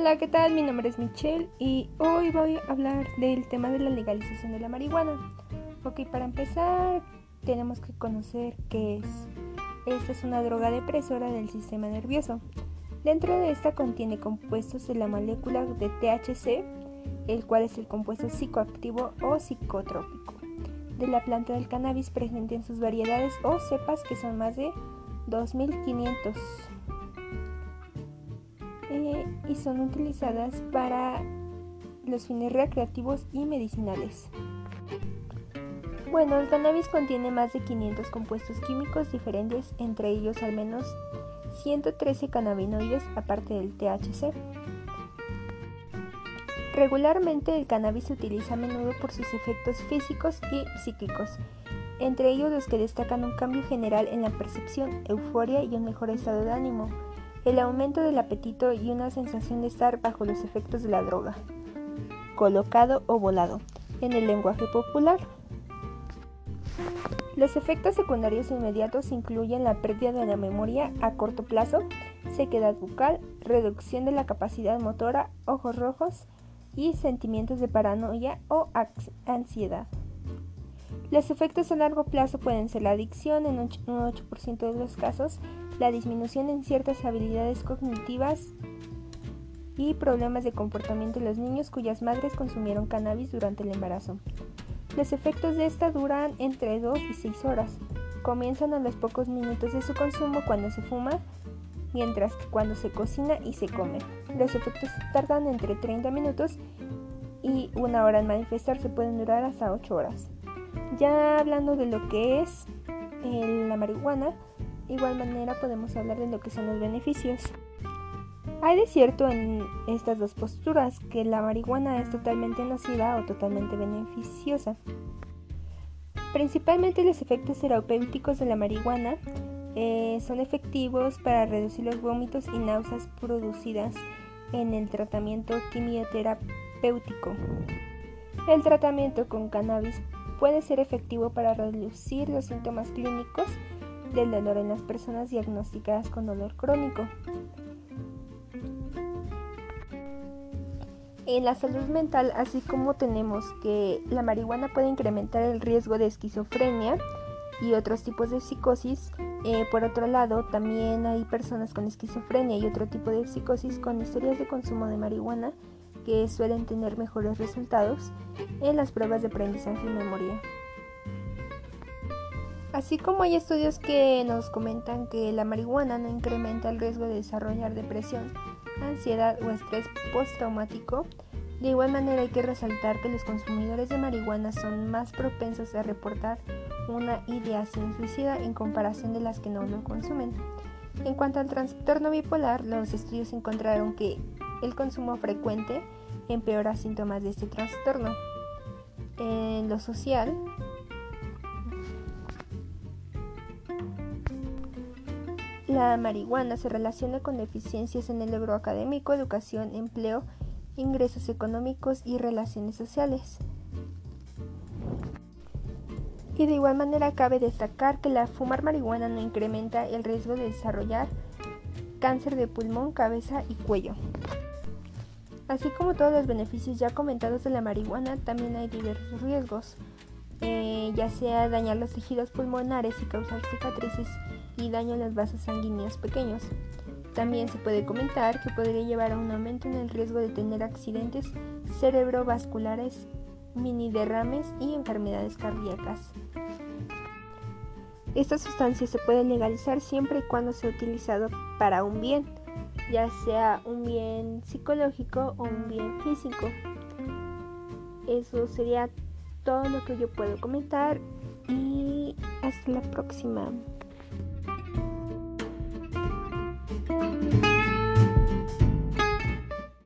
Hola, ¿qué tal? Mi nombre es Michelle y hoy voy a hablar del tema de la legalización de la marihuana. Ok, para empezar tenemos que conocer qué es. Esta es una droga depresora del sistema nervioso. Dentro de esta contiene compuestos de la molécula de THC, el cual es el compuesto psicoactivo o psicotrópico de la planta del cannabis presente en sus variedades o cepas que son más de 2500 eh, y son utilizadas para los fines recreativos y medicinales. Bueno, el cannabis contiene más de 500 compuestos químicos diferentes, entre ellos al menos 113 cannabinoides aparte del THC. Regularmente el cannabis se utiliza a menudo por sus efectos físicos y psíquicos, entre ellos los que destacan un cambio general en la percepción, euforia y un mejor estado de ánimo, el aumento del apetito y una sensación de estar bajo los efectos de la droga, colocado o volado, en el lenguaje popular. Los efectos secundarios inmediatos incluyen la pérdida de la memoria a corto plazo, sequedad bucal, reducción de la capacidad motora, ojos rojos y sentimientos de paranoia o ansiedad. Los efectos a largo plazo pueden ser la adicción en un 8% de los casos, la disminución en ciertas habilidades cognitivas y problemas de comportamiento en los niños cuyas madres consumieron cannabis durante el embarazo. Los efectos de esta duran entre 2 y 6 horas. Comienzan a los pocos minutos de su consumo cuando se fuma, mientras que cuando se cocina y se come. Los efectos tardan entre 30 minutos y una hora en manifestarse pueden durar hasta 8 horas. Ya hablando de lo que es eh, la marihuana, igual manera podemos hablar de lo que son los beneficios. Hay de cierto en estas dos posturas, que la marihuana es totalmente nociva o totalmente beneficiosa. Principalmente los efectos terapéuticos de la marihuana eh, son efectivos para reducir los vómitos y náuseas producidas en el tratamiento quimioterapéutico. El tratamiento con cannabis puede ser efectivo para reducir los síntomas clínicos del dolor en las personas diagnosticadas con dolor crónico. En la salud mental, así como tenemos que la marihuana puede incrementar el riesgo de esquizofrenia y otros tipos de psicosis, eh, por otro lado, también hay personas con esquizofrenia y otro tipo de psicosis con historias de consumo de marihuana que suelen tener mejores resultados en las pruebas de aprendizaje y memoria. Así como hay estudios que nos comentan que la marihuana no incrementa el riesgo de desarrollar depresión, ansiedad o estrés postraumático, de igual manera hay que resaltar que los consumidores de marihuana son más propensos a reportar una ideación suicida en comparación de las que no lo consumen. En cuanto al trastorno bipolar, los estudios encontraron que el consumo frecuente empeora síntomas de este trastorno. En lo social, la marihuana se relaciona con deficiencias en el logro académico, educación, empleo, ingresos económicos y relaciones sociales. Y de igual manera cabe destacar que la fumar marihuana no incrementa el riesgo de desarrollar cáncer de pulmón, cabeza y cuello. Así como todos los beneficios ya comentados de la marihuana, también hay diversos riesgos, eh, ya sea dañar los tejidos pulmonares y causar cicatrices y daño a los vasos sanguíneos pequeños. También se puede comentar que podría llevar a un aumento en el riesgo de tener accidentes cerebrovasculares, mini derrames y enfermedades cardíacas. Esta sustancia se puede legalizar siempre y cuando sea utilizado para un bien ya sea un bien psicológico o un bien físico. Eso sería todo lo que yo puedo comentar y hasta la próxima.